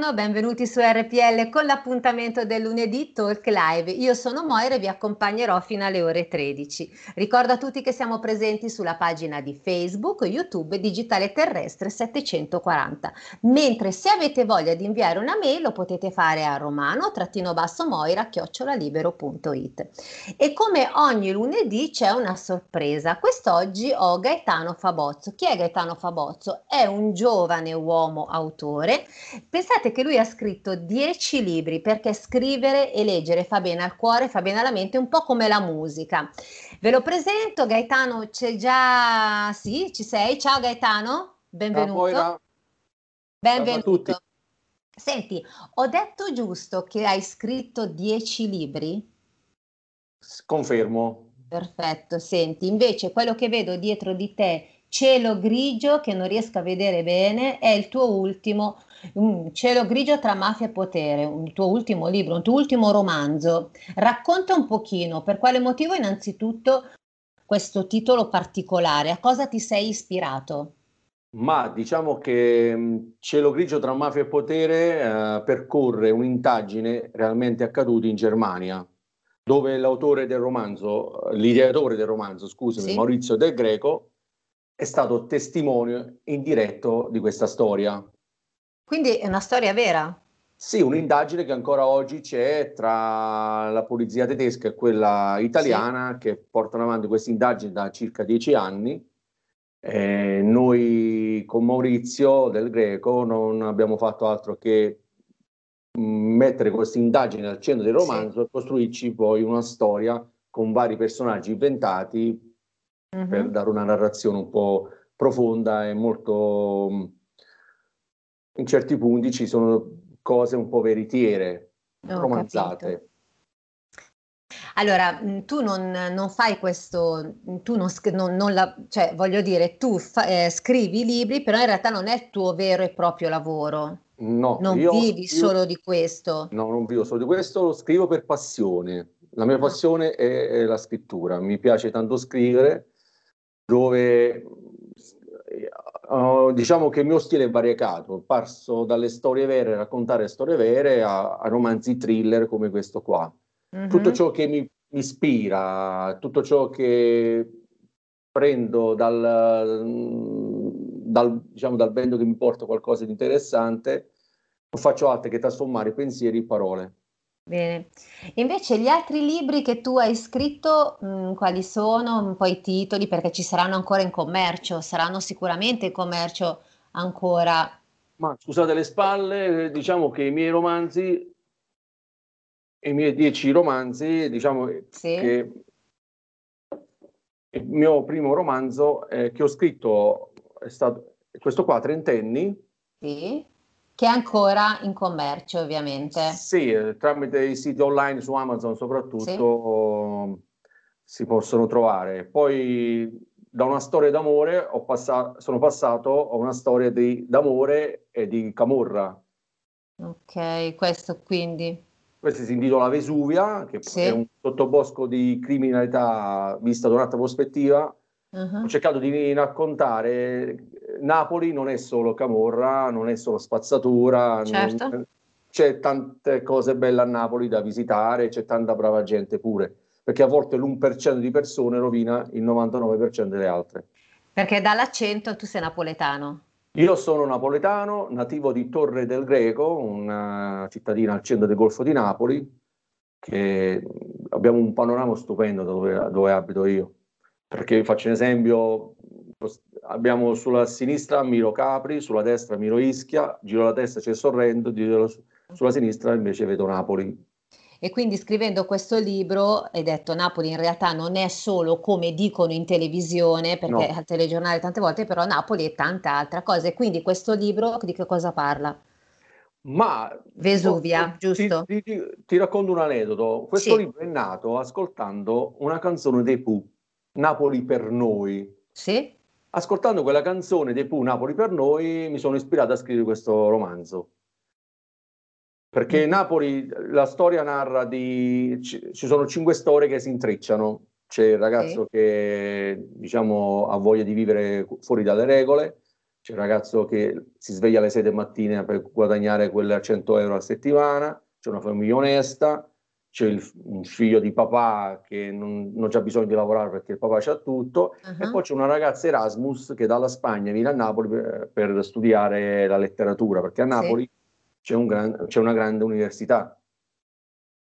Buongiorno, benvenuti su RPL con l'appuntamento del lunedì Talk Live. Io sono Moira e vi accompagnerò fino alle ore 13. Ricordo a tutti che siamo presenti sulla pagina di Facebook, YouTube Digitale Terrestre 740. Mentre se avete voglia di inviare una mail lo potete fare a romano-moira chiocciolalibero.it. E come ogni lunedì c'è una sorpresa. Quest'oggi ho Gaetano Fabozzo. Chi è Gaetano Fabozzo? È un giovane uomo autore Pensate che lui ha scritto 10 libri perché scrivere e leggere fa bene al cuore, fa bene alla mente, un po' come la musica. Ve lo presento, Gaetano, c'è già... Sì, ci sei? Ciao Gaetano, benvenuto. Moira. Benvenuto. tutti. Senti, ho detto giusto che hai scritto 10 libri? Confermo. Perfetto, senti, invece quello che vedo dietro di te, cielo grigio che non riesco a vedere bene, è il tuo ultimo, un cielo grigio tra mafia e potere, un tuo ultimo libro, un tuo ultimo romanzo. Racconta un pochino per quale motivo innanzitutto questo titolo particolare, a cosa ti sei ispirato? Ma diciamo che mh, Cielo grigio tra mafia e potere eh, percorre un'indagine realmente accaduta in Germania, dove l'autore del romanzo, l'ideatore del romanzo, scusami, Sì. Maurizio Del Greco, è stato testimone indiretto di questa storia. Quindi è una storia vera? Sì, un'indagine che ancora oggi c'è tra la polizia tedesca e quella italiana che portano avanti questa indagine da circa dieci anni. Eh, noi con Maurizio del Greco non abbiamo fatto altro che mh, mettere questa indagine al centro del romanzo e costruirci poi una storia con vari personaggi inventati Mhm. per dare una narrazione un po' profonda e molto mh, in certi punti ci sono cose un po' veritiere, Ho romanzate. capito. Allora, mh, tu non, non fai questo, tu non, non- non la, cioè voglio dire, tu fa- eh, scrivi i libri, però in realtà non è il tuo vero e proprio lavoro, No, non io vivi scrivo- solo di questo. No, non vivo solo di questo, lo scrivo per passione. La mia Ah. passione è, è la scrittura. Mi piace tanto scrivere, dove eh, diciamo che il mio stile è variegato. Passo dalle storie vere, raccontare storie vere, a, a romanzi thriller come questo qua. Tutto Mhm. ciò che mi, mi ispira, tutto ciò che prendo dal, dal, diciamo, dal vento che mi porta qualcosa di interessante, non faccio altro che trasformare pensieri in parole. Bene. Invece gli altri libri che tu hai scritto, mh, quali sono? Un po' i titoli, perché ci saranno ancora in commercio, saranno sicuramente in commercio ancora. Ma scusate le spalle, diciamo che i miei romanzi, i miei dieci romanzi, diciamo Sì. che il mio primo romanzo eh, che ho scritto è stato questo qua, Trentenni, Sì, che è ancora in commercio, ovviamente. Sì, eh, tramite i siti online su Amazon soprattutto si possono trovare. Poi da una storia d'amore ho passa- sono passato a una storia di- d'amore e di camorra. Ok, questo quindi. Questa si intitola Vesuvia, che Sì. è un sottobosco di criminalità vista da un'altra prospettiva. Mhm. Ho cercato di raccontare eh, Napoli non è solo camorra, non è solo spazzatura, non- Certo. c'è tante cose belle a Napoli da visitare, c'è tanta brava gente pure, perché a volte l'1% di persone rovina il 99% delle altre. Perché dall'accento tu sei napoletano. Io sono napoletano, nativo di Torre del Greco, una cittadina al centro del Golfo di Napoli, che abbiamo un panorama stupendo da dove, dove abito io. Perché faccio un esempio, abbiamo sulla sinistra Miro Capri, sulla destra Miro Ischia, giro la testa c'è Sorrento, giro sulla sinistra invece vedo Napoli. E quindi scrivendo questo libro hai detto Napoli in realtà non è solo come dicono in televisione, perché No. al telegiornale tante volte, però Napoli è tanta altra cosa. E quindi questo libro di che cosa parla? Ma Vesuvia, ti- giusto? Ti, ti- ti racconto un aneddoto. Questo Sì. libro è nato ascoltando una canzone dei Pooh, Napoli per noi. Sì? Ascoltando quella canzone dei Pooh, Napoli per noi, mi sono ispirato a scrivere questo romanzo. Perché Mhm. Napoli, la storia narra di... ci, ci sono cinque storie che si intrecciano. C'è il ragazzo che, diciamo, ha voglia di vivere fuori dalle regole, c'è il ragazzo che si sveglia alle 6 del mattino per guadagnare quelle 100 euro a settimana, c'è una famiglia onesta, c'è il- un figlio di papà che non, non c'ha bisogno di lavorare perché il papà c'ha tutto, e Ah, poi c'è una ragazza Erasmus che dalla Spagna viene a Napoli per, per studiare la letteratura, perché a Sì. Napoli c'è, un gran- c'è una grande università.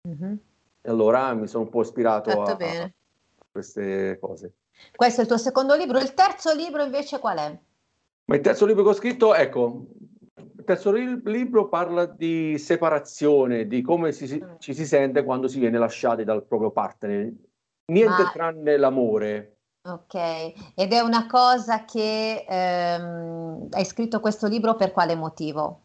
mhm. E allora mi sono un po' ispirato a, a queste cose. Questo è il tuo secondo libro. Il terzo libro invece qual è? Ma il terzo libro che ho scritto, ecco, terzo ri- libro parla di separazione, di come si- Mm. ci si sente quando si viene lasciati dal proprio partner. Niente Ma- tranne l'amore. Ok, ed è una cosa che ehm, hai scritto questo libro per quale motivo?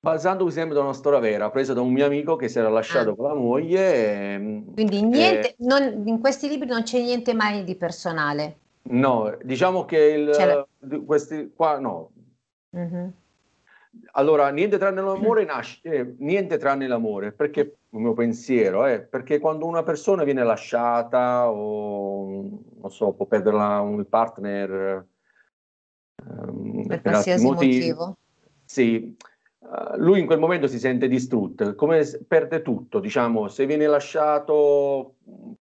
Basandomi sempre da una storia vera, presa da un mio amico che si era lasciato Ah. con la moglie. e- Quindi e- niente, non- in questi libri non c'è niente mai di personale. no, diciamo che il, di questi qua, no. Mhm. Allora, niente tranne l'amore nasce, eh, niente tranne l'amore, perché il mio pensiero è perché quando una persona viene lasciata o non so, può perdere un partner ehm, Per altri qualsiasi motivi, motivo. Sì, eh, lui in quel momento si sente distrutto, come perde tutto, diciamo, se viene lasciato,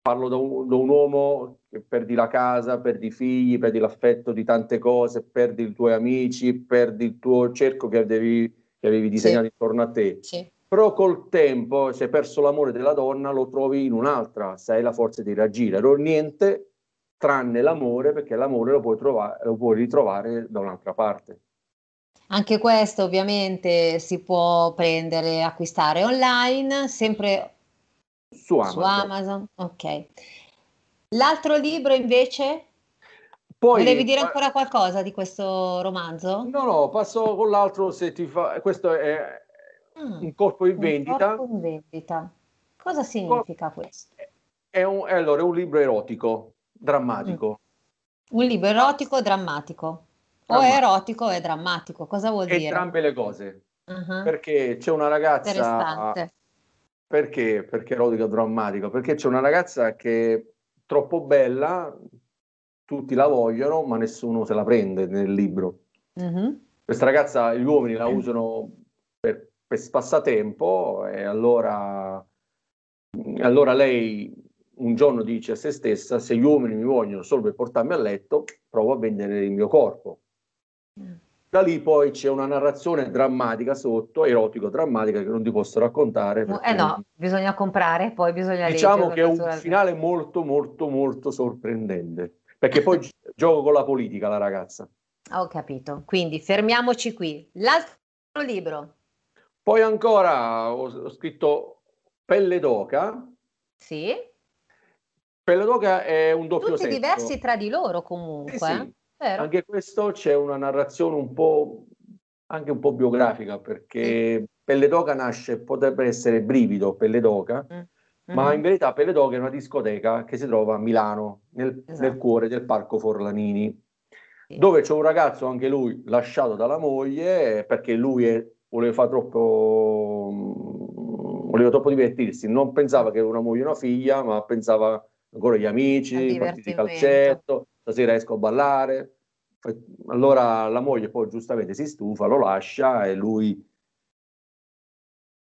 parlo da un, da un uomo che perdi la casa, perdi i figli, perdi l'affetto di tante cose, perdi i tuoi amici, perdi il tuo cerco che avevi, che avevi disegnato intorno a te. Sì. Però col tempo, se hai perso l'amore della donna, lo trovi in un'altra, se hai la forza di reagire. Non niente tranne l'amore, perché l'amore lo puoi trovare, lo puoi ritrovare da un'altra parte. Anche questo ovviamente si può prendere, acquistare online, sempre Su su Amazon. Amazon. Ok. L'altro libro invece? Poi, Volevi dire ancora qualcosa di questo romanzo? No, no, passo con l'altro se ti fa... Questo è Ah, un corpo in Un vendita. corpo in vendita. Cosa significa questo? È un, è allora, è un libro erotico, drammatico. Un libro erotico drammatico? O è erotico o è drammatico? Cosa vuol dire? Entrambe le cose. Ah, Perché c'è una ragazza... Perché? Perché erotico drammatico? Perché c'è una ragazza che è troppo bella, tutti la vogliono, ma nessuno se la prende nel libro. Mhm. Questa ragazza, gli uomini la usano per, per passatempo e allora, allora lei un giorno dice a se stessa, se gli uomini mi vogliono solo per portarmi a letto, provo a vendere il mio corpo. Da lì poi c'è una narrazione drammatica sotto, erotico-drammatica, che non ti posso raccontare. Eh no, bisogna comprare, poi bisogna Diciamo che è un finale molto, molto, molto sorprendente. Perché poi gi- gioco con la politica la ragazza. Ho capito. Quindi fermiamoci qui. L'altro libro, Poi ancora ho, scritto Pelle d'oca. sì, Pelle d'oca è un doppio tutti senso. diversi tra di loro comunque, sì. Vero? Anche questo c'è una narrazione un po', anche un po' biografica, perché Pelle d'oca nasce, potrebbe essere Brivido, Pelle d'oca, ma Mhm. in verità Pelle d'oca è una discoteca che si trova a Milano, nel, Esatto. nel cuore del Parco Forlanini. Sì. dove c'è un ragazzo, anche lui, lasciato dalla moglie perché lui è- voleva fare troppo, mm, voleva troppo divertirsi, non pensava che era una moglie e una figlia, ma pensava ancora agli amici, partite di calcetto, stasera esco a ballare. Allora la moglie poi giustamente si stufa, lo lascia e lui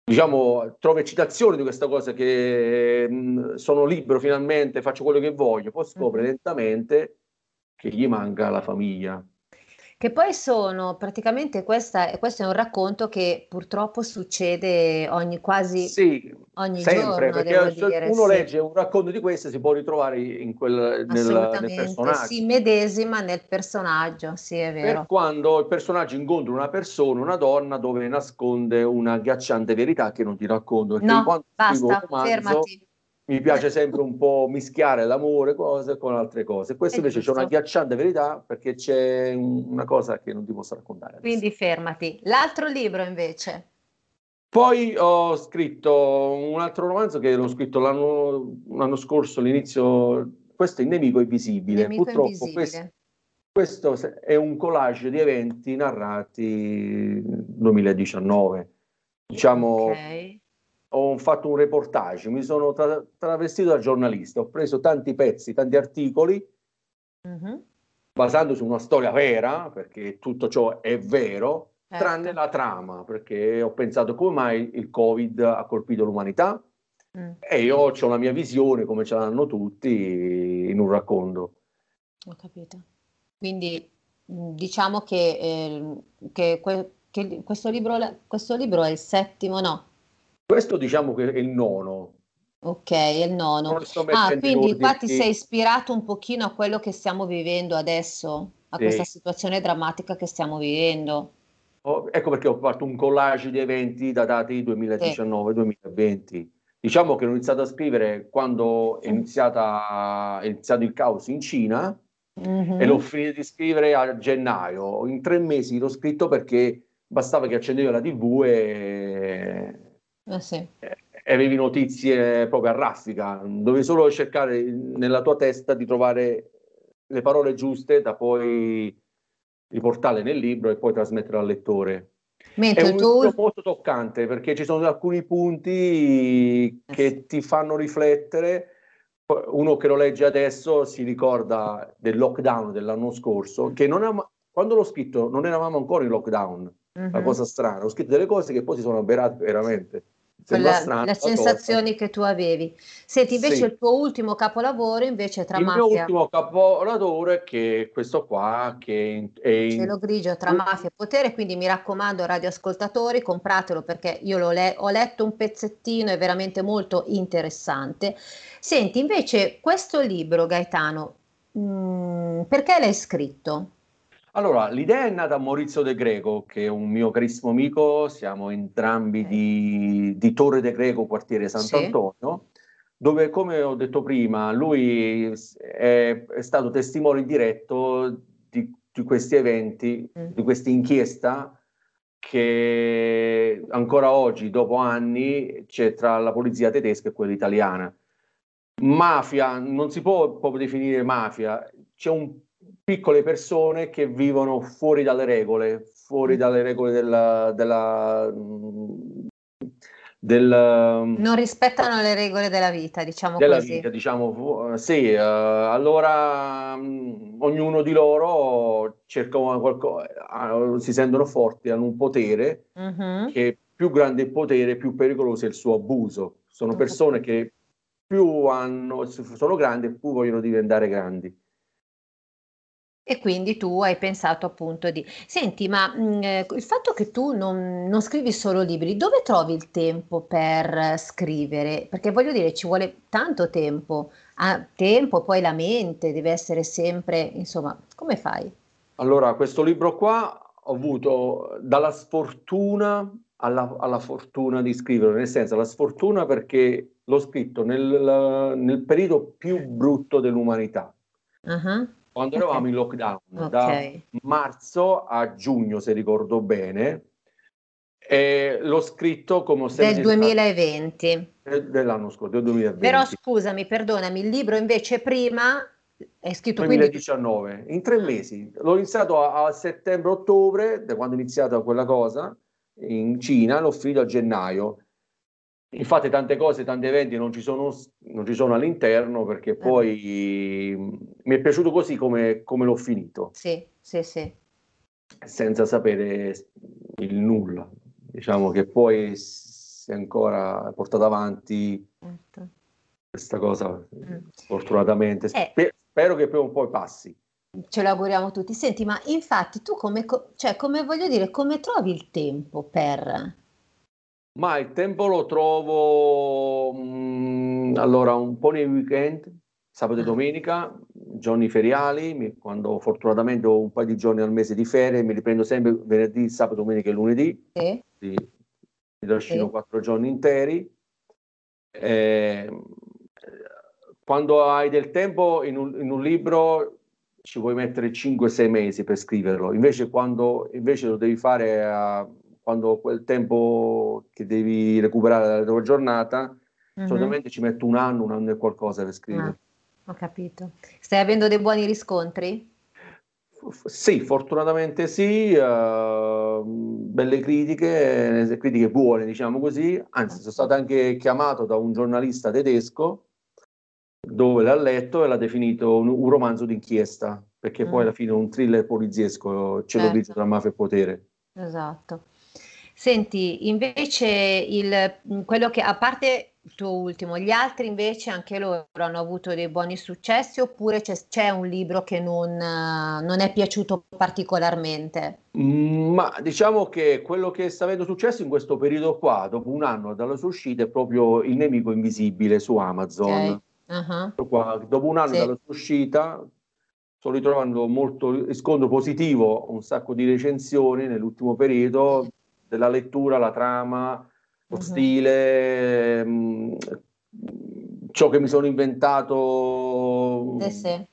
diciamo, trova eccitazione di questa cosa che mh, sono libero finalmente, faccio quello che voglio, poi scopre Mhm. lentamente che gli manca la famiglia. Che poi sono praticamente questa, questo è un racconto che purtroppo succede ogni quasi Sì, ogni sempre, giorno, perché se dire, uno sì. legge un racconto di questo si può ritrovare in quel, nel, nel personaggio. si medesima nel personaggio, sì, è Per vero. quando il personaggio incontra una persona, una donna, dove nasconde una agghiacciante verità che non ti racconto. No, basta, romanzo, fermati. Mi piace sempre un po' mischiare l'amore cose con altre cose. Questo È invece c'è una agghiacciante verità perché c'è un- una cosa che non ti posso raccontare. adesso. Quindi fermati. L'altro libro invece, Poi ho scritto un altro romanzo che l'ho scritto l'anno, l'anno scorso, all'inizio. Questo è Il nemico invisibile. Nemico Purtroppo invisibile. questo, questo è un collage di eventi narrati nel 2019. Diciamo, Ok. Ho fatto un reportage, mi sono tra- travestito da giornalista, ho preso tanti pezzi, tanti articoli, Mhm, basando su una storia vera, perché tutto ciò è vero, certo. tranne la trama, perché ho pensato come mai il Covid ha colpito l'umanità Mm, e io ho la mia visione, come ce l'hanno tutti, in un racconto. ho capito. Quindi mh, diciamo che, eh, che que- che questo libro, questo libro è il settimo, no? Questo diciamo che è il nono. Ok, è il nono. Ah, quindi qua ti ordine- sei ispirato un pochino a quello che stiamo vivendo adesso, a Sì. questa situazione drammatica che stiamo vivendo. Oh, ecco perché ho fatto un collage di eventi datati 2019-2020. Diciamo che ho iniziato a scrivere quando è, iniziata, è iniziato il caos in Cina Mhm. e l'ho finito di scrivere a gennaio. In tre mesi l'ho scritto perché bastava che accendevi la TV e, Eh sì. e avevi notizie proprio a raffica. Dovevi solo cercare nella tua testa di trovare le parole giuste da poi riportarle nel libro e poi trasmettere al lettore. È Mentre un il tuo libro molto toccante perché ci sono alcuni punti Eh che ti fanno riflettere. Uno che lo legge adesso si ricorda del lockdown dell'anno scorso, che non ama- quando l'ho scritto non eravamo ancora in lockdown, la Mhm. cosa strana. Ho scritto delle cose che poi si sono avverate veramente. Quella- strana le sensazioni che tu avevi. Senti, invece Sì. il tuo ultimo capolavoro invece tra Il mio mafia, ultimo capolavoro è che questo qua, che è in- cielo grigio, tra mafia e potere, quindi mi raccomando radioascoltatori, compratelo perché io l'ho le- ho letto un pezzettino, è veramente molto interessante. Senti, invece questo libro, Gaetano, mm, perché l'hai scritto? Allora, l'idea è nata a Maurizio De Greco, che è un mio carissimo amico, siamo entrambi di, di Torre De Greco, quartiere Sì. Sant'Antonio, dove, come ho detto prima, lui è, è stato testimone diretto di, di questi eventi, Mm. di questa inchiesta che ancora oggi, dopo anni, c'è tra la polizia tedesca e quella italiana. Mafia, non si può proprio definire mafia, c'è un piccole persone che vivono fuori dalle regole, fuori Mm. dalle regole della, della, mm, del, Non rispettano le regole della vita, diciamo della così. vita, diciamo, fu- sì, eh, allora mm, ognuno di loro cerca una qualco- ah, si sentono forti, hanno un potere Mhm. che più grande il potere, più pericoloso è il suo abuso. Sono persone che più hanno, sono grandi, più vogliono diventare grandi. E quindi tu hai pensato appunto di... Senti, ma mh, eh, il fatto che tu non, non scrivi solo libri, dove trovi il tempo per scrivere? Perché voglio dire, ci vuole tanto tempo, ah, tempo, poi la mente deve essere sempre, insomma, come fai? Allora, questo libro qua ho avuto dalla sfortuna alla, alla fortuna di scriverlo, nel senso la sfortuna perché l'ho scritto nel, nel periodo più brutto dell'umanità, Ah, quando eravamo in lockdown, da Ok, marzo a giugno, se ricordo bene, e l'ho scritto come ho del sempre 2020. scritto- dell'anno scorso, del 2020. Però scusami, perdonami, il libro invece prima è scritto quindi... 2019, in tre mesi. L'ho iniziato a, a settembre-ottobre, da quando è iniziata quella cosa, in Cina, l'ho finito a gennaio. Infatti tante cose, tanti eventi non ci sono, non ci sono all'interno perché poi mh, mi è piaciuto così come, come l'ho finito, Sì, sì, sì. senza sapere il nulla. Diciamo che poi si è ancora portata avanti certo. questa cosa, Mm. fortunatamente. Eh. Spe- spero che prima o poi passi. Ce lo auguriamo tutti. Senti, ma infatti tu come, co- cioè, come voglio dire, come trovi il tempo per, Ma il tempo lo trovo mm, allora un po' nei weekend, sabato e Ah. domenica, giorni feriali, quando fortunatamente ho un paio di giorni al mese di ferie, mi riprendo sempre venerdì, sabato, domenica e lunedì, Sì. mi trascino Sì. quattro giorni interi. Eh, quando hai del tempo in un, in un libro ci puoi mettere 5-6 mesi per scriverlo, invece quando invece lo devi fare a- quando quel tempo che devi recuperare dalla tua giornata, Mhm. solitamente ci metto un anno, un anno e qualcosa per scrivere. Ah, ho capito. Stai avendo dei buoni riscontri? F- Sì, fortunatamente sì, eh, belle critiche, eh, critiche buone, diciamo così. Anzi, sono stato anche chiamato da un giornalista tedesco dove l'ha letto e l'ha definito un, un romanzo d'inchiesta, perché poi Mm. alla fine è un thriller poliziesco, cielo Certo. grigio tra mafia e potere. Esatto. Senti, invece il, quello che, a parte il tuo ultimo, gli altri invece anche loro hanno avuto dei buoni successi oppure c'è, c'è un libro che non, eh, non è piaciuto particolarmente? Mm, Ma diciamo che quello che sta avendo successo in questo periodo qua, dopo un anno dalla sua uscita, è proprio Il nemico invisibile su Amazon. Ok. Ah, Ecco qua, dopo un anno Sì. dalla sua uscita sto ritrovando molto riscontro positivo, un sacco di recensioni nell'ultimo periodo della lettura, la trama, lo Mhm. stile, mh, ciò che mi sono inventato, Sì, sì.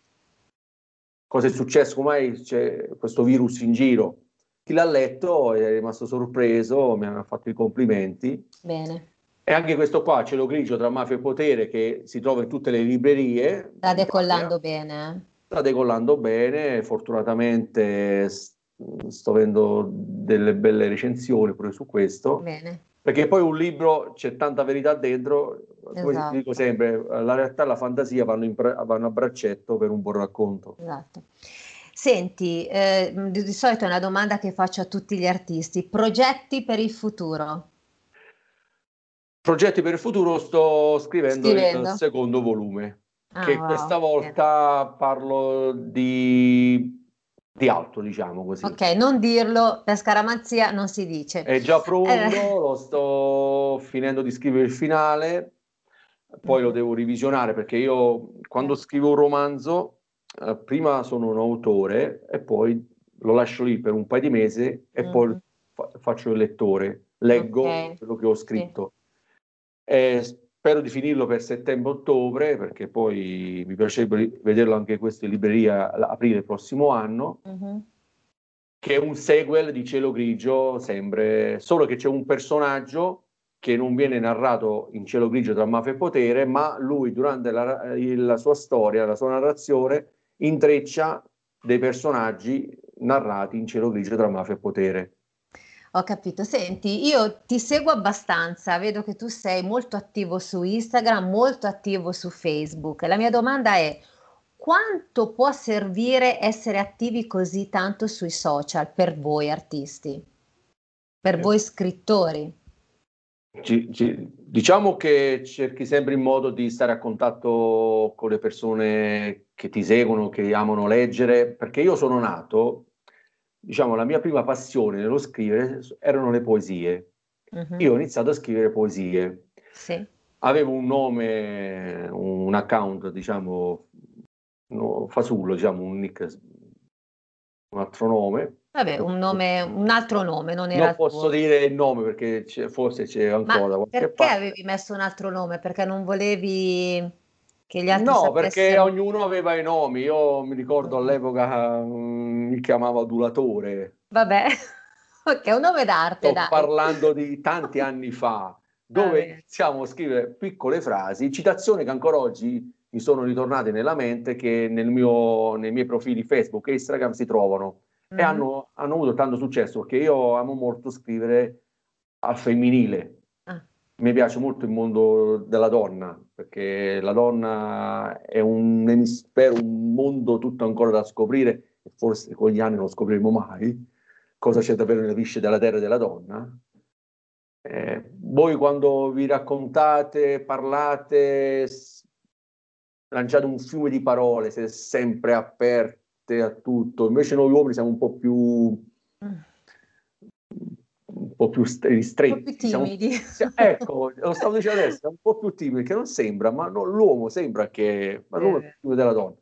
cosa è successo, come c'è questo virus in giro. Chi l'ha letto è rimasto sorpreso, mi hanno fatto i complimenti. Bene. E anche questo qua, Cielo Grigio tra mafia e potere, che si trova in tutte le librerie. Sta decollando bene. eh? Sta decollando bene, fortunatamente sto avendo delle belle recensioni pure su questo, Bene. perché poi un libro c'è tanta verità dentro, come Esatto. dico sempre, la realtà e la fantasia vanno, bra- vanno a braccetto per un buon racconto. Esatto. Senti, eh, di, di solito è una domanda che faccio a tutti gli artisti. Progetti per il futuro? Progetti per il futuro, sto scrivendo, Scrivendo. il secondo volume, Ah, che wow, questa bene. volta parlo di, di altro, diciamo così. Ok, non dirlo, per scaramanzia non si dice. È già pronto, Eh. lo sto finendo di scrivere il finale, poi lo devo revisionare perché io quando Certo. scrivo un romanzo, eh, prima sono un autore e poi lo lascio lì per un paio di mesi e poi Mhm. fa- faccio il lettore, leggo Ok. quello che ho scritto. E spero di finirlo per settembre-ottobre perché poi mi piacerebbe vederlo anche questo in libreria aprile prossimo anno Mhm. che è un sequel di Cielo Grigio, sempre, solo che c'è un personaggio che non viene narrato in Cielo Grigio tra mafia e potere, ma lui durante la, la sua storia, la sua narrazione, intreccia dei personaggi narrati in Cielo Grigio tra mafia e potere. Ho capito. Senti, io ti seguo abbastanza, vedo che tu sei molto attivo su Instagram, molto attivo su Facebook. La mia domanda è: quanto può servire essere attivi così tanto sui social per voi artisti, per Eh. voi scrittori? Ci- ci- diciamo che cerchi sempre il modo di stare a contatto con le persone che ti seguono, che amano leggere, perché io sono nato, diciamo, la mia prima passione nello scrivere erano le poesie. Mhm. Io ho iniziato a scrivere poesie. Sì. Avevo un nome, un account, diciamo, no, fasullo, diciamo, un nick, un altro nome. Vabbè, un nome, un altro nome, non era Non posso tuo. dire il nome perché c'è- forse c'è ancora Ma perché parte. avevi messo un altro nome? Perché non volevi che gli altri No, perché sapessero? ognuno aveva i nomi. Io mi ricordo Mm. all'epoca mm, mi chiamavo Adulatore. Vabbè, ok, un nome d'arte, Sto dai. parlando di tanti anni fa, dove Vabbè. iniziamo a scrivere piccole frasi, citazioni che ancora oggi mi sono ritornate nella mente, che nel mio, nei miei profili Facebook e Instagram si trovano e Mhm. hanno, hanno avuto tanto successo perché io amo molto scrivere al femminile. Mi piace molto il mondo della donna, perché la donna è un emisfero, un mondo tutto ancora da scoprire, e forse con gli anni non lo scopriremo mai, cosa c'è davvero nelle visce della terra e della donna. Eh, voi quando vi raccontate, parlate, lanciate un fiume di parole, siete sempre aperte a tutto, invece noi uomini siamo un po' più Mm. Po' più st- Un ristretti. po' più siamo- timidi. sia- ecco, lo stavo dicendo adesso, un po' più timido, che non sembra, ma no, l'uomo sembra che... Ma l'uomo è più timido della donna.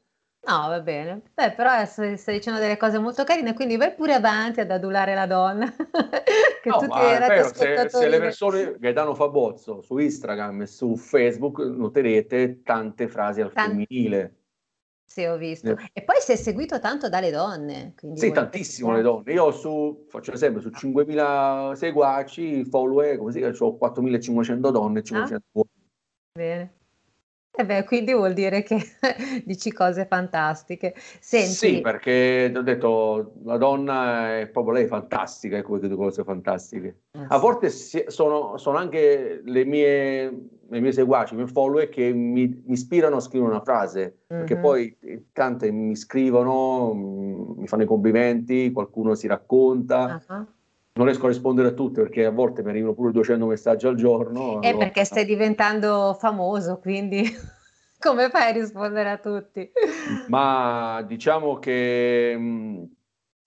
No, va bene. Beh, però adesso stai dicendo delle cose molto carine, quindi vai pure avanti ad adulare la donna. che No, tutti i vero, se, se le ne- persone, Gaetano Fabozzo, su Instagram e su Facebook, noterete tante frasi al Tan- femminile. Sì, ho visto. Eh. E poi sei seguito tanto dalle donne. Quindi Sì, dire tantissimo le donne. Io su, faccio esempio, su 5.000 seguaci, follower, come si chiama, ho 4.500 donne e 500 uomini. Bene. E beh, quindi vuol dire che dici cose fantastiche. Senti, Sì, perché ti ho detto, la donna è proprio lei fantastica, ecco dico cose fantastiche. eh, A volte si- sono, sono anche le mie, le mie seguaci, i miei follower che mi, mi ispirano a scrivere una frase, perché Mhm. poi eh, tante mi scrivono, mm, mi fanno i complimenti, qualcuno si racconta. ah, Non riesco a rispondere a tutte perché a volte mi arrivano pure 200 messaggi al giorno. È allora- perché stai diventando famoso, quindi come fai a rispondere a tutti? Ma diciamo che mm,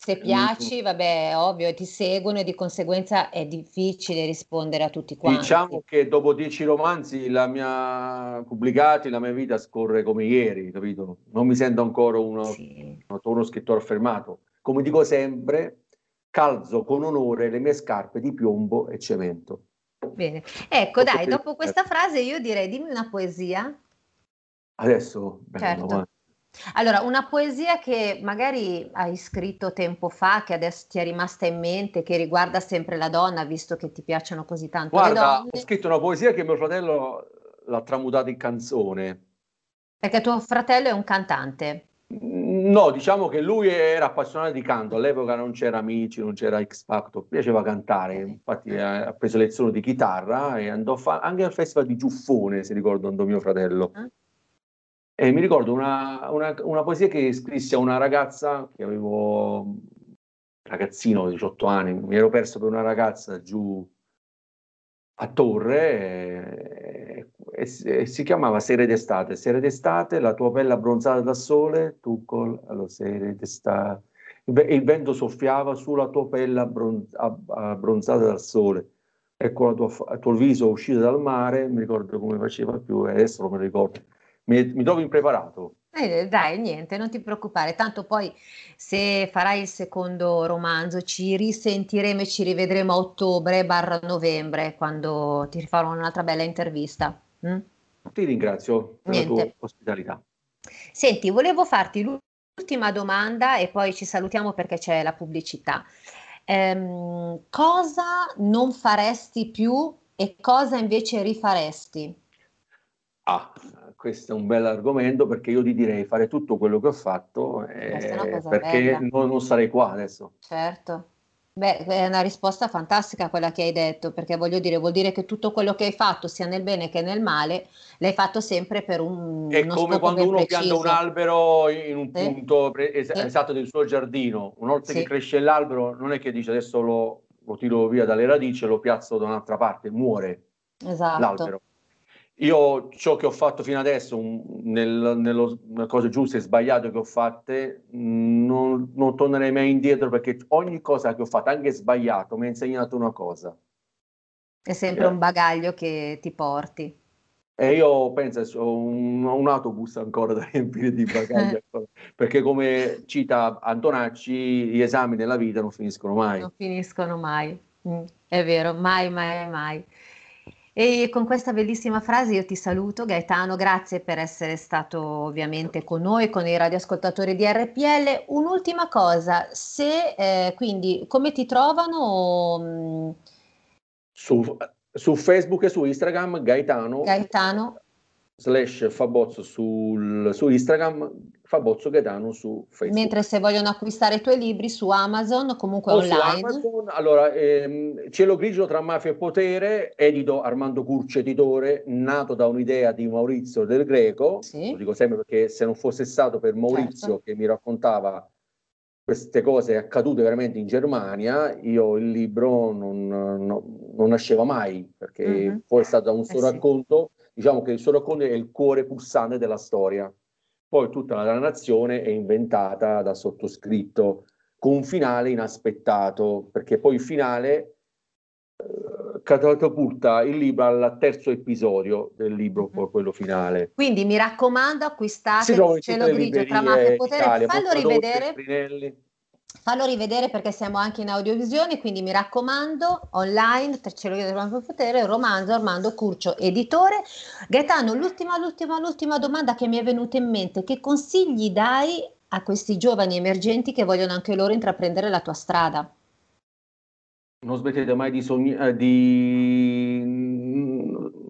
Se piaci, vabbè, è ovvio, ti seguono e di conseguenza è difficile rispondere a tutti quanti. Diciamo che dopo dieci romanzi la mia, pubblicati, la mia vita scorre come ieri, capito? Non mi sento ancora uno, Sì. uno scrittore affermato. Come dico sempre, calzo con onore le mie scarpe di piombo e cemento. Bene. Ecco, dai, Posso dopo questa frase io direi dimmi una poesia. Adesso, bello, Certo. ma- Allora, una poesia che magari hai scritto tempo fa, che adesso ti è rimasta in mente, che riguarda sempre la donna, visto che ti piacciono così tanto le Guarda, donne, ho scritto una poesia che mio fratello l'ha tramutata in canzone. perché tuo fratello è un cantante. No, diciamo che lui era appassionato di canto, all'epoca non c'era Amici, non c'era X Factor, piaceva cantare, infatti ha ha preso lezioni di chitarra e andò fa- anche al festival di Giuffone, si ricorda, andò mio fratello. Eh? E mi ricordo una, una- una poesia che scrissi a una ragazza che avevo, ragazzino, 18 anni, mi ero perso per una ragazza giù a Torre e, e e si chiamava Sere d'estate. Sere d'estate, la tua pelle abbronzata dal sole, tu col allo sere d'estate. Il, ve- il vento soffiava sulla tua pelle abbron- ab- abbronzata dal sole. Ecco tua il tuo viso uscito dal mare, mi ricordo come faceva più, adesso non me lo ricordo. Mi, mi trovo impreparato. Eh, dai, niente, non ti preoccupare, tanto poi se farai il secondo romanzo ci risentiremo e ci rivedremo a ottobre barra novembre quando ti farò un'altra bella intervista. mm? Ti ringrazio per Niente. la tua ospitalità. Senti, volevo farti l'ultima domanda e poi ci salutiamo perché c'è la pubblicità. Ehm, cosa non faresti più e cosa invece rifaresti? Ah, questo è un bel argomento perché io ti direi fare tutto quello che ho fatto eh, cosa perché non, non sarei qua adesso. Certo. Beh, è una risposta fantastica quella che hai detto, perché voglio dire, vuol dire che tutto quello che hai fatto, sia nel bene che nel male, l'hai fatto sempre per un, È uno come quando uno pianta preciso. un albero in un Sì. punto pre- es- Sì. esatto del suo giardino. Una volta Sì. che cresce l'albero, non è che dice adesso lo, lo tiro via dalle radici e lo piazzo da un'altra parte, muore Esatto. l'albero. Io ciò che ho fatto fino adesso, nel- nello- nelle cose giuste e sbagliate che ho fatte, non, non tornerei mai indietro perché ogni cosa che ho fatto, anche sbagliato, mi ha insegnato una cosa. È sempre un bagaglio che ti porti. E io penso ho un, un autobus ancora da riempire di bagagli, ancora. perché come cita Antonacci, gli esami nella vita non finiscono mai. Non finiscono mai. Mm, è vero, mai, mai, mai. E con questa bellissima frase io ti saluto, Gaetano, grazie per essere stato ovviamente con noi, con i radioascoltatori di RPL. Un'ultima cosa, se eh, quindi come ti trovano, mm, Su, su Facebook e su Instagram, Gaetano Gaetano? Slash Fabozzo sul, su Instagram, Fabozzo Gaetano su Facebook. Mentre se vogliono acquistare i tuoi libri su Amazon, comunque O online. Amazon, allora, ehm, Cielo grigio tra mafia e potere, edito Armando Curci, editore, nato da un'idea di Maurizio Del Greco, Sì. lo dico sempre perché se non fosse stato per Maurizio Certo. che mi raccontava queste cose accadute veramente in Germania, io il libro non, no- non nasceva mai, perché Mhm. poi è stato un suo Eh sì. Diciamo che il suo racconto è il cuore pulsante della storia. Poi tutta la narrazione è inventata da sottoscritto con un finale inaspettato, perché poi il finale catapulta il libro al terzo episodio del libro, poi quello finale. Quindi mi raccomando, acquistate il cielo grigio tra mafia e potere. Italia, Fallo rivedere. Fallo rivedere perché siamo anche in audiovisione, quindi mi raccomando, online, tra cielo grigio tra mafia e potere, romanzo Armando Curcio, editore. Gaetano, l'ultima, l'ultima, l'ultima domanda che mi è venuta in mente, che consigli dai a questi giovani emergenti che vogliono anche loro intraprendere la tua strada? Non smettete mai di sognare, di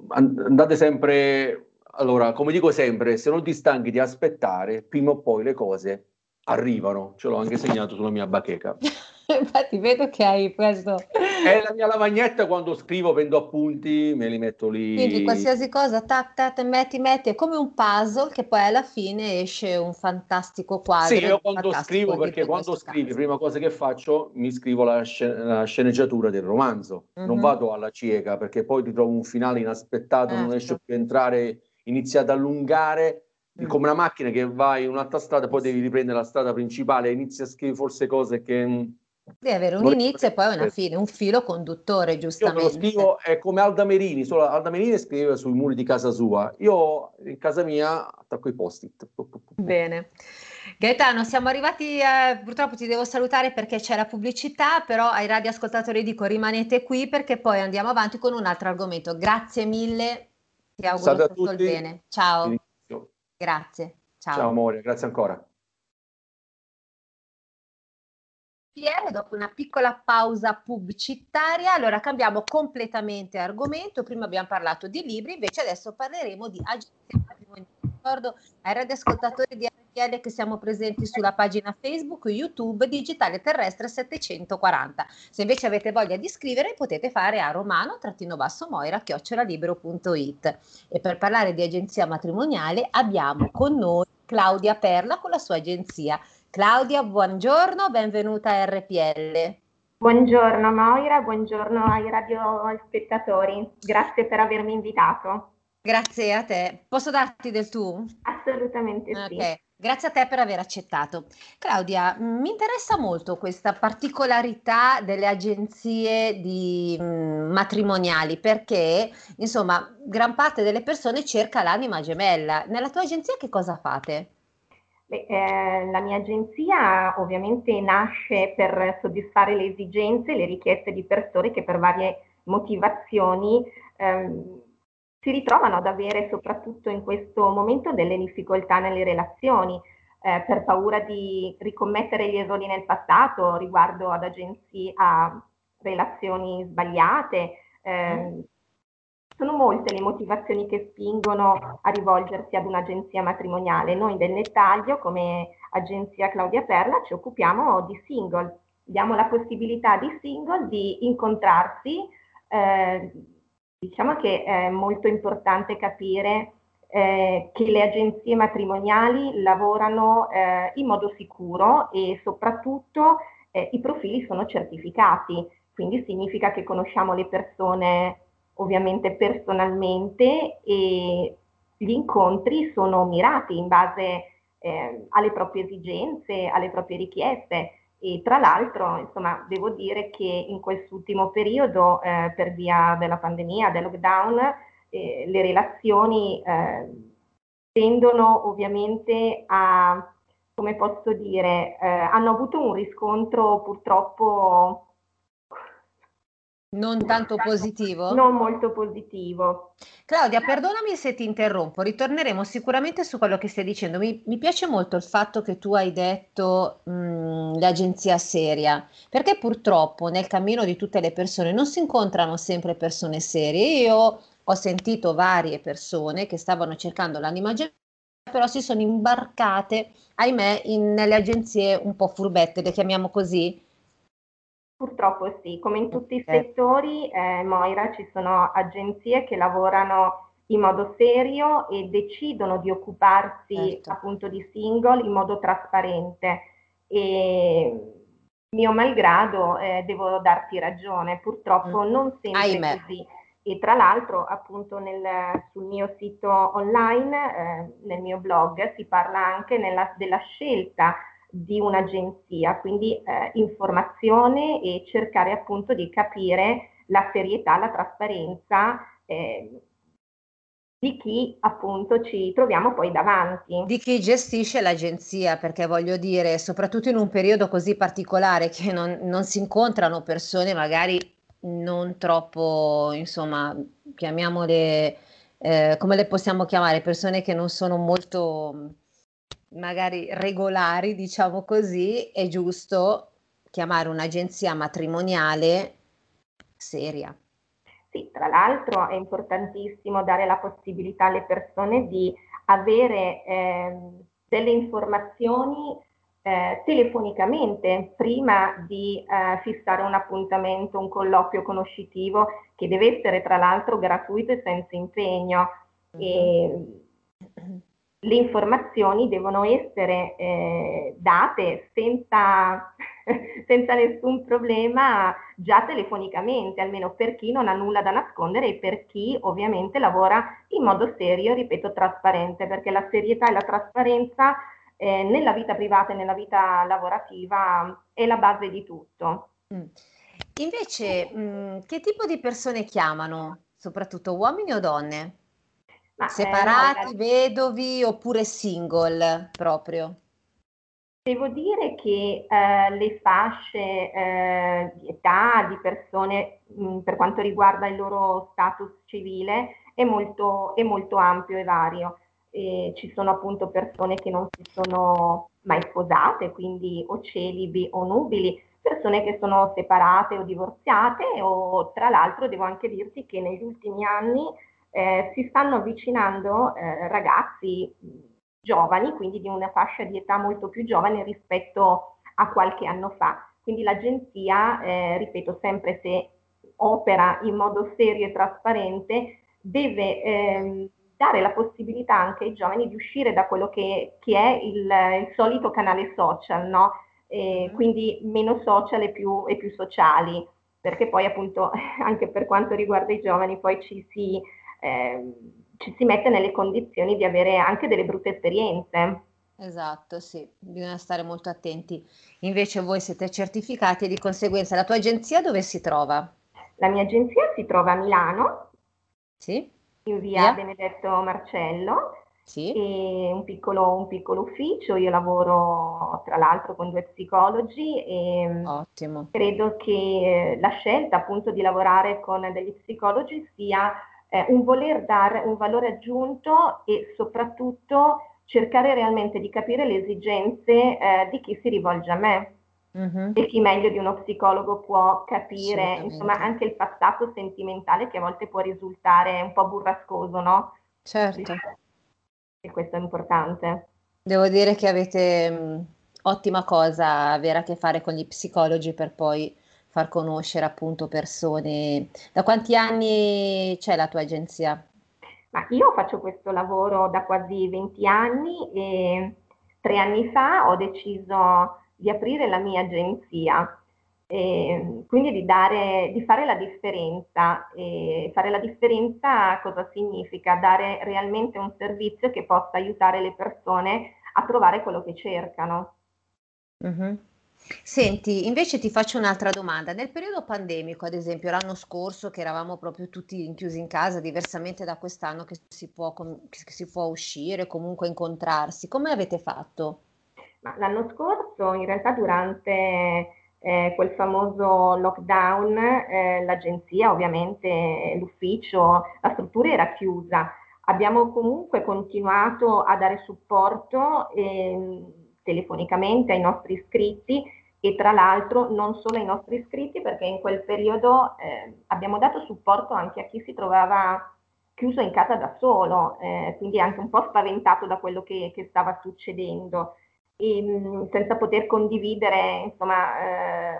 and- andate sempre, allora, come dico sempre, se non ti stanchi di aspettare, prima o poi le cose arrivano. Ce l'ho anche segnato sulla mia bacheca. Infatti vedo che hai questo... È la mia lavagnetta quando scrivo, prendo appunti, me li metto lì. Quindi qualsiasi cosa, tac, tac, metti, metti, è come un puzzle che poi alla fine esce un fantastico quadro. Sì, io quando scrivo, perché quando scrivi, caso. prima cosa che faccio, mi scrivo la, scen- la sceneggiatura del romanzo. Non Mhm. vado alla cieca, perché poi ti trovo un finale inaspettato, non Certo. riesci più a entrare, inizi ad allungare, Mm. come una macchina che vai in un'altra strada, poi devi riprendere la strada principale, e inizi a scrivere forse cose che... mh, Devi avere un inizio e poi una fine, un filo conduttore, Io me lo giustamente. scrivo, è come Alda Merini, solo Alda Merini scriveva sui muri di casa sua. Io in casa mia attacco i post-it. Bene. Gaetano, siamo arrivati, eh, purtroppo ti devo salutare perché c'è la pubblicità, però ai radioascoltatori dico rimanete qui perché poi andiamo avanti con un altro argomento. Grazie mille, ti auguro Salve tutto il bene. Ciao. Grazie. Ciao. Ciao amore, grazie ancora. Piero, dopo una piccola pausa pubblicitaria, allora cambiamo completamente argomento. Prima abbiamo parlato di libri, invece adesso parleremo di agenzie matrimoniali. Ricordo ai radioascoltatori di RPL che siamo presenti sulla pagina Facebook, YouTube, Digitale Terrestre 740. Se invece avete voglia di scrivere potete fare a romano-moira chiocciolalibero.it. E per parlare di agenzia matrimoniale abbiamo con noi Claudia Perla con la sua agenzia. Claudia, buongiorno, benvenuta a RPL. Buongiorno Moira, buongiorno ai radiospettatori, grazie per avermi invitato. Grazie a te. Posso darti del tu? Assolutamente sì. Ok, grazie a te per aver accettato. Claudia, mh, mi interessa molto questa particolarità delle agenzie di, mh, matrimoniali perché, insomma, gran parte delle persone cerca l'anima gemella. Nella tua agenzia che cosa fate? Beh, eh, la mia agenzia ovviamente nasce per soddisfare le esigenze, le richieste di persone che per varie motivazioni ehm, si ritrovano ad avere soprattutto in questo momento delle difficoltà nelle relazioni, eh, per paura di ricommettere gli errori nel passato riguardo ad agenzie, a relazioni sbagliate. ehm, sono molte le motivazioni che spingono a rivolgersi ad un'agenzia matrimoniale. Noi del dettaglio, come agenzia Claudia Perla, ci occupiamo di single. Diamo la possibilità di single di incontrarsi. eh, diciamo che è molto importante capire eh, che le agenzie matrimoniali lavorano eh, in modo sicuro e soprattutto eh, i profili sono certificati, quindi significa che conosciamo le persone ovviamente personalmente e gli incontri sono mirati in base eh, alle proprie esigenze, alle proprie richieste e tra l'altro, insomma, devo dire che in quest'ultimo periodo, eh, per via della pandemia, del lockdown, eh, le relazioni eh, tendono ovviamente a, come posso dire, eh, hanno avuto un riscontro purtroppo Non tanto positivo? non molto positivo. Claudia, perdonami se ti interrompo, ritorneremo sicuramente su quello che stai dicendo. Mi, mi piace molto il fatto che tu hai detto mh, l'agenzia seria, perché purtroppo nel cammino di tutte le persone non si incontrano sempre persone serie. Io ho sentito varie persone che stavano cercando l'anima gemella, però si sono imbarcate, ahimè, in- nelle agenzie un po' furbette, le chiamiamo così. Purtroppo sì, come in tutti i settori, eh, Moira, ci sono agenzie che lavorano in modo serio e decidono di occuparsi Certo. appunto di single in modo trasparente. E mio malgrado, eh, devo darti ragione, purtroppo non sempre Ahimè. così. E tra l'altro, appunto, nel- sul mio sito online, eh, nel mio blog, si parla anche nella- della scelta di un'agenzia, quindi eh, informazione e cercare appunto di capire la serietà, la trasparenza eh, di chi appunto ci troviamo poi davanti. Di chi gestisce l'agenzia, perché voglio dire, soprattutto in un periodo così particolare che non, non si incontrano persone magari non troppo, insomma, chiamiamole, eh, come le possiamo chiamare, persone che non sono molto magari regolari, diciamo così, è giusto chiamare un'agenzia matrimoniale seria. Sì, tra l'altro è importantissimo dare la possibilità alle persone di avere ehm, delle informazioni eh, telefonicamente prima di eh, fissare un appuntamento, un colloquio conoscitivo che deve essere tra l'altro gratuito e senza impegno. E le informazioni devono essere eh, date senza, senza nessun problema già telefonicamente, almeno per chi non ha nulla da nascondere e per chi ovviamente lavora in modo serio, ripeto, trasparente, perché la serietà e la trasparenza eh, nella vita privata e nella vita lavorativa è la base di tutto. Mm. Invece, mh, che tipo di persone chiamano? Soprattutto uomini o donne? Ma, eh, Separati, no, vedovi oppure single proprio? Devo dire che eh, le fasce eh, di età di persone mh, per quanto riguarda il loro status civile è molto, è molto ampio e vario. E ci sono appunto persone che non si sono mai sposate, quindi o celibi o nubili, persone che sono separate o divorziate o tra l'altro devo anche dirti che negli ultimi anni eh, si stanno avvicinando eh, ragazzi giovani, quindi di una fascia di età molto più giovane rispetto a qualche anno fa. Quindi l'agenzia, eh, ripeto sempre, se opera in modo serio e trasparente, deve ehm, dare la possibilità anche ai giovani di uscire da quello che, che è il, il, solito canale social, no? E quindi meno social e più, e più sociali, perché poi appunto anche per quanto riguarda i giovani poi ci si eh, ci si mette nelle condizioni di avere anche delle brutte esperienze. Esatto, sì, bisogna stare molto attenti. Invece voi siete certificati e di conseguenza la tua agenzia dove si trova? La mia agenzia si trova a Milano, sì. in via Via? Benedetto Marcello, Sì. un piccolo, un piccolo ufficio. Io lavoro tra l'altro con due psicologi e Ottimo. credo che eh, la scelta appunto di lavorare con degli psicologi sia eh, un voler dare un valore aggiunto e soprattutto cercare realmente di capire le esigenze eh, di chi si rivolge a me Mhm. e chi meglio di uno psicologo può capire insomma anche il passato sentimentale che a volte può risultare un po' burrascoso, no? Certo. E questo è importante. Devo dire che avete mh, ottima cosa avere a che fare con gli psicologi per poi far conoscere appunto persone. Da quanti anni c'è la tua agenzia? Ma io faccio questo lavoro da quasi 20 anni e tre anni fa ho deciso di aprire la mia agenzia, e quindi di dare, di fare la differenza. E fare la differenza cosa significa? Dare realmente un servizio che possa aiutare le persone a trovare quello che cercano. Mhm. Senti, invece ti faccio un'altra domanda. Nel periodo pandemico, ad esempio, l'anno scorso che eravamo proprio tutti chiusi in casa, diversamente da quest'anno che si può, com- che si può uscire, comunque incontrarsi, come avete fatto? Ma l'anno scorso, in realtà, durante eh, quel famoso lockdown, eh, l'agenzia, ovviamente, l'ufficio, la struttura era chiusa. Abbiamo comunque continuato a dare supporto ehm, telefonicamente ai nostri iscritti e tra l'altro non solo ai nostri iscritti perché in quel periodo eh, abbiamo dato supporto anche a chi si trovava chiuso in casa da solo, eh, quindi anche un po' spaventato da quello che, che stava succedendo e, mh, senza poter condividere insomma,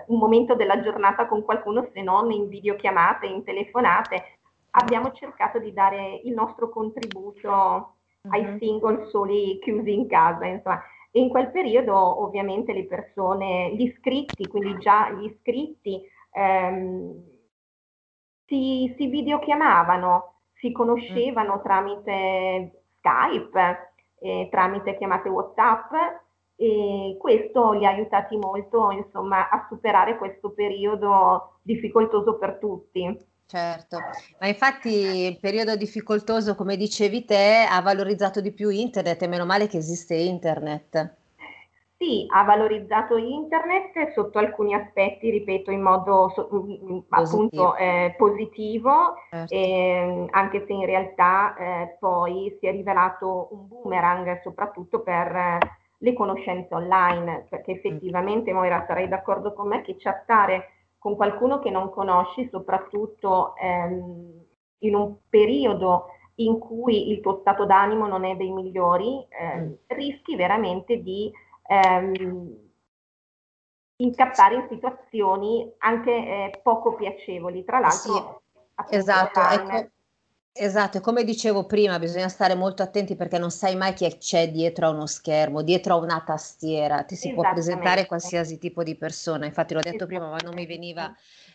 eh, un momento della giornata con qualcuno se non in videochiamate, in telefonate. Abbiamo cercato di dare il nostro contributo ai Mhm. single soli chiusi in casa, insomma. E in quel periodo ovviamente le persone, gli iscritti, quindi già gli iscritti, ehm, si, si videochiamavano, si conoscevano tramite Skype, eh, tramite chiamate WhatsApp e questo li ha aiutati molto, insomma, a superare questo periodo difficoltoso per tutti. Certo, ma infatti il periodo difficoltoso, come dicevi te, ha valorizzato di più internet e meno male che esiste internet. Sì, ha valorizzato internet sotto alcuni aspetti, ripeto, in modo mm, mm, appunto eh, positivo, Certo. ehm, anche se in realtà eh, poi si è rivelato un boomerang soprattutto per eh, le conoscenze online, perché effettivamente, Moira, sarai d'accordo con me che chattare con qualcuno che non conosci, soprattutto ehm, in un periodo in cui il tuo stato d'animo non è dei migliori, eh, Mm. rischi veramente di ehm, incappare in situazioni anche eh, poco piacevoli. Tra l'altro, Sì, esatto, online- ecco, esatto, e come dicevo prima, bisogna stare molto attenti perché non sai mai chi c'è dietro a uno schermo, dietro a una tastiera, ti si può presentare qualsiasi tipo di persona, infatti l'ho detto prima, ma non mi veniva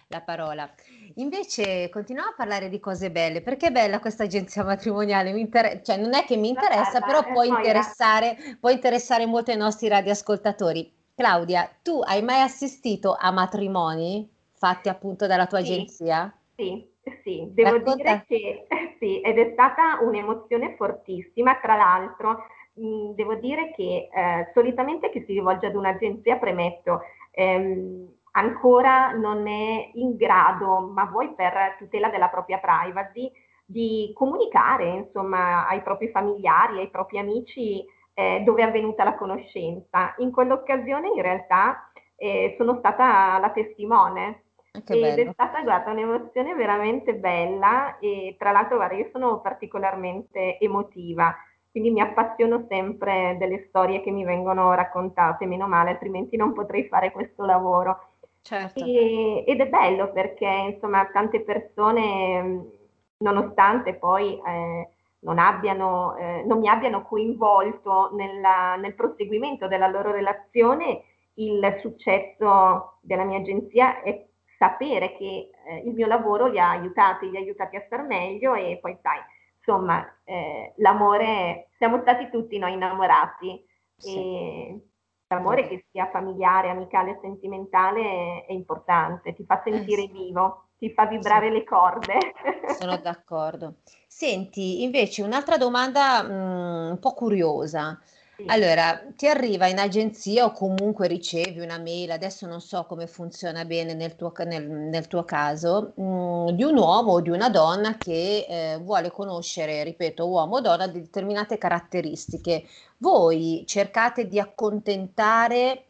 la parola. Invece continuiamo a parlare di cose belle, perché è bella questa agenzia matrimoniale, inter- cioè non è che mi interessa, però eh, può interessare, può interessare molto ai nostri radioascoltatori. Claudia, tu hai mai assistito a matrimoni fatti appunto dalla tua Sì. agenzia? Sì, sì, devo Racconta. dire che sì, ed è stata un'emozione fortissima. Tra l'altro, mh, devo dire che eh, solitamente chi si rivolge ad un'agenzia, premetto, ehm, ancora non è in grado, ma vuoi per tutela della propria privacy, di comunicare, insomma, ai propri familiari, ai propri amici, eh, dove è avvenuta la conoscenza. In quell'occasione, in realtà, eh, sono stata la testimone. Che Ed è bello. stata, guarda, un'emozione veramente bella e tra l'altro, guarda, io sono particolarmente emotiva, quindi mi appassiono sempre delle storie che mi vengono raccontate, meno male, altrimenti non potrei fare questo lavoro. Certo. E- ed è bello perché, insomma, tante persone, mh, nonostante poi eh, non abbiano, eh, non mi abbiano coinvolto nella- nel proseguimento della loro relazione, il successo della mia agenzia è sapere che eh, il mio lavoro li ha aiutati, li ha aiutati a star meglio e poi sai, insomma, eh, l'amore, siamo stati tutti noi innamorati Sì. e l'amore che sia familiare, amicale, sentimentale è importante, ti fa sentire Eh, sì. vivo, ti fa vibrare Sì. le corde. Sono d'accordo. Senti, invece un'altra domanda mm, un po' curiosa. Allora, ti arriva in agenzia o comunque ricevi una mail, adesso non so come funziona bene nel tuo, nel- nel tuo caso, mm, di un uomo o di una donna che eh, vuole conoscere, ripeto, uomo o donna di determinate caratteristiche. Voi cercate di accontentare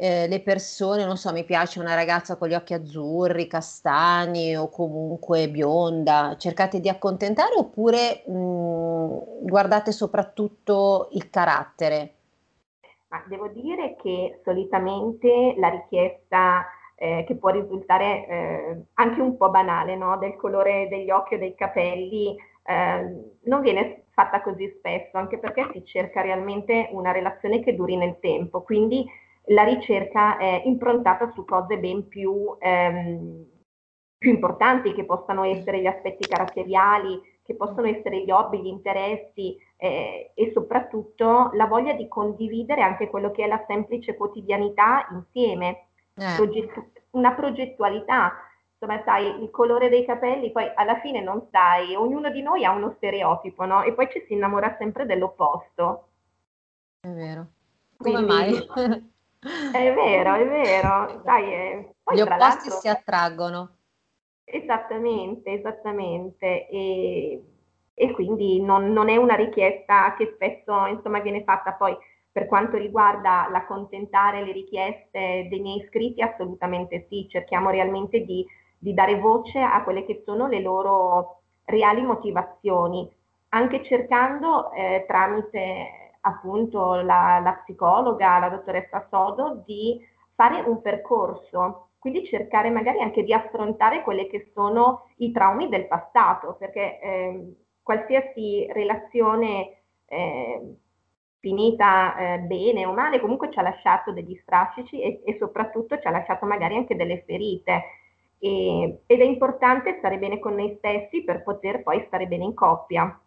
eh, le persone, non so, mi piace una ragazza con gli occhi azzurri, castani o comunque bionda, cercate di accontentare oppure mh, guardate soprattutto il carattere? Ma devo dire che solitamente la richiesta eh, che può risultare eh, anche un po' banale, no? Del colore degli occhi o dei capelli, eh, non viene fatta così spesso, anche perché si cerca realmente una relazione che duri nel tempo, quindi la ricerca è improntata su cose ben più, ehm, più importanti, che possano essere gli aspetti caratteriali, che possono essere gli hobby, gli interessi, eh, e soprattutto la voglia di condividere anche quello che è la semplice quotidianità insieme, Eh, Progettu- una progettualità. Insomma, sai, il colore dei capelli, poi alla fine non sai, ognuno di noi ha uno stereotipo, no? E poi ci si innamora sempre dell'opposto. è vero. Come Quindi mai? è vero, è vero. Sai, eh, poi Gli opposti si attraggono. Esattamente, esattamente. E, e quindi non, non è una richiesta che spesso insomma, viene fatta poi per quanto riguarda l'accontentare le richieste dei miei iscritti, assolutamente sì, cerchiamo realmente di, di dare voce a quelle che sono le loro reali motivazioni, anche cercando eh, tramite appunto la, la psicologa, la dottoressa Sodo, di fare un percorso, quindi cercare magari anche di affrontare quelli che sono i traumi del passato, perché eh, qualsiasi relazione eh, finita eh, bene o male comunque ci ha lasciato degli strascici e, e soprattutto ci ha lasciato magari anche delle ferite. E, ed è importante stare bene con noi stessi per poter poi stare bene in coppia.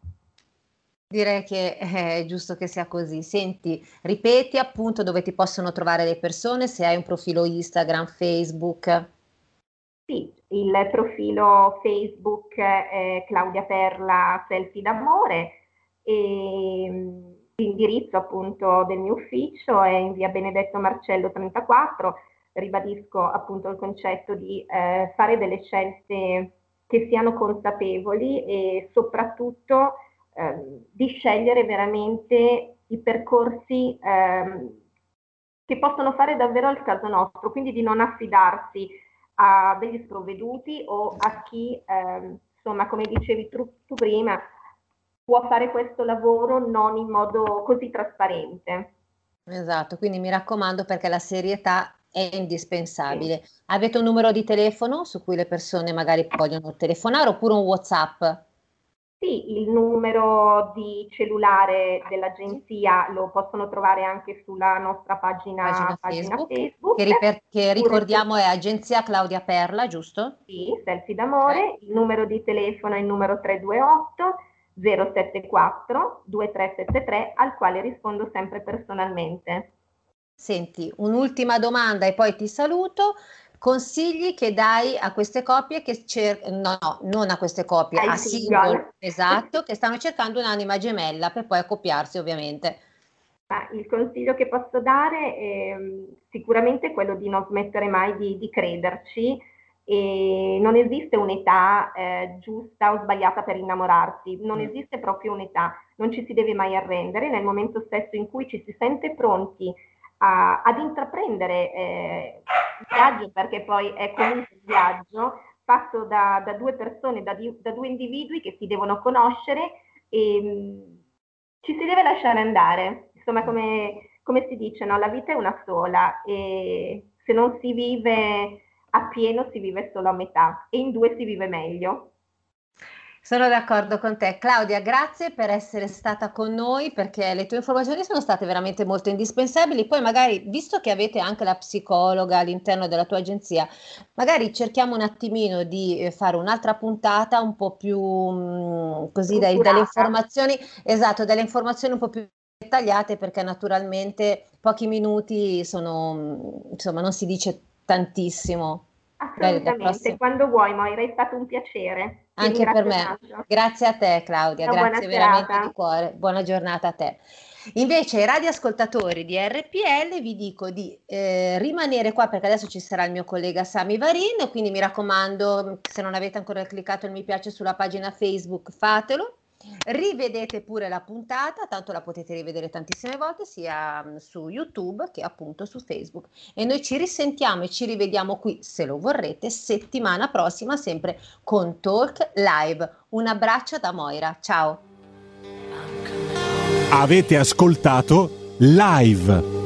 Direi che è giusto che sia così. Senti, ripeti appunto dove ti possono trovare le persone, se hai un profilo Instagram, Facebook. Sì, il profilo Facebook è Claudia Perla Selfie d'amore e mm, l'indirizzo appunto del mio ufficio è in via Benedetto Marcello 34. Ribadisco appunto il concetto di eh, fare delle scelte che siano consapevoli e soprattutto ehm, di scegliere veramente i percorsi ehm, che possono fare davvero al caso nostro, quindi di non affidarsi a degli sprovveduti o a chi, ehm, insomma, come dicevi tu, tu prima, può fare questo lavoro non in modo così trasparente. Esatto, quindi mi raccomando perché la serietà è indispensabile. Avete un numero di telefono su cui le persone magari vogliono telefonare oppure un WhatsApp? Sì, il numero di cellulare dell'agenzia lo possono trovare anche sulla nostra pagina, Pagina pagina Facebook, Facebook. Che, riper- che ricordiamo è Agenzia Claudia Perla, giusto? Sì, selfie d'amore, il numero di telefono è il numero 328 074 2373 al quale rispondo sempre personalmente. Senti, un'ultima domanda e poi ti saluto. Consigli che dai a queste coppie che cercano, no, no, non a queste coppie, Ai a single. single, esatto, che stanno cercando un'anima gemella per poi accoppiarsi, ovviamente. Il consiglio che posso dare è mm, sicuramente quello di non smettere mai di, di crederci e non esiste un'età eh, giusta o sbagliata per innamorarsi, non Mm. esiste proprio un'età, non ci si deve mai arrendere nel momento stesso in cui ci si sente pronti a- ad intraprendere eh, il viaggio, perché poi è comunque un viaggio fatto da, da due persone, da, di- da due individui che si devono conoscere e mm, ci si deve lasciare andare. Insomma, come, come si dice, no? La vita è una sola e se non si vive appieno si vive solo a metà e in due si vive meglio. Sono d'accordo con te. Claudia, grazie per essere stata con noi perché le tue informazioni sono state veramente molto indispensabili. Poi magari, visto che avete anche la psicologa all'interno della tua agenzia, magari cerchiamo un attimino di eh, fare un'altra puntata un po' più mm, così dai- dalle informazioni, esatto, dalle informazioni un po' più dettagliate perché naturalmente pochi minuti sono, mm, insomma, non si dice tantissimo. Assolutamente, prossima. quando vuoi, Moira, è stato un piacere. Anche per me. Grazie a te, Claudia, Una grazie veramente serata. di cuore. Buona giornata a te. Invece, ai radioascoltatori di RPL vi dico di eh, rimanere qua perché adesso ci sarà il mio collega Sami Varin, quindi mi raccomando, se non avete ancora cliccato il mi piace sulla pagina Facebook, fatelo. Rivedete pure la puntata, tanto la potete rivedere tantissime volte sia mm, su YouTube che appunto su Facebook. E noi ci risentiamo e ci rivediamo qui, se lo vorrete, settimana prossima, sempre con Talk Live. Un abbraccio da Moira, ciao! Avete ascoltato live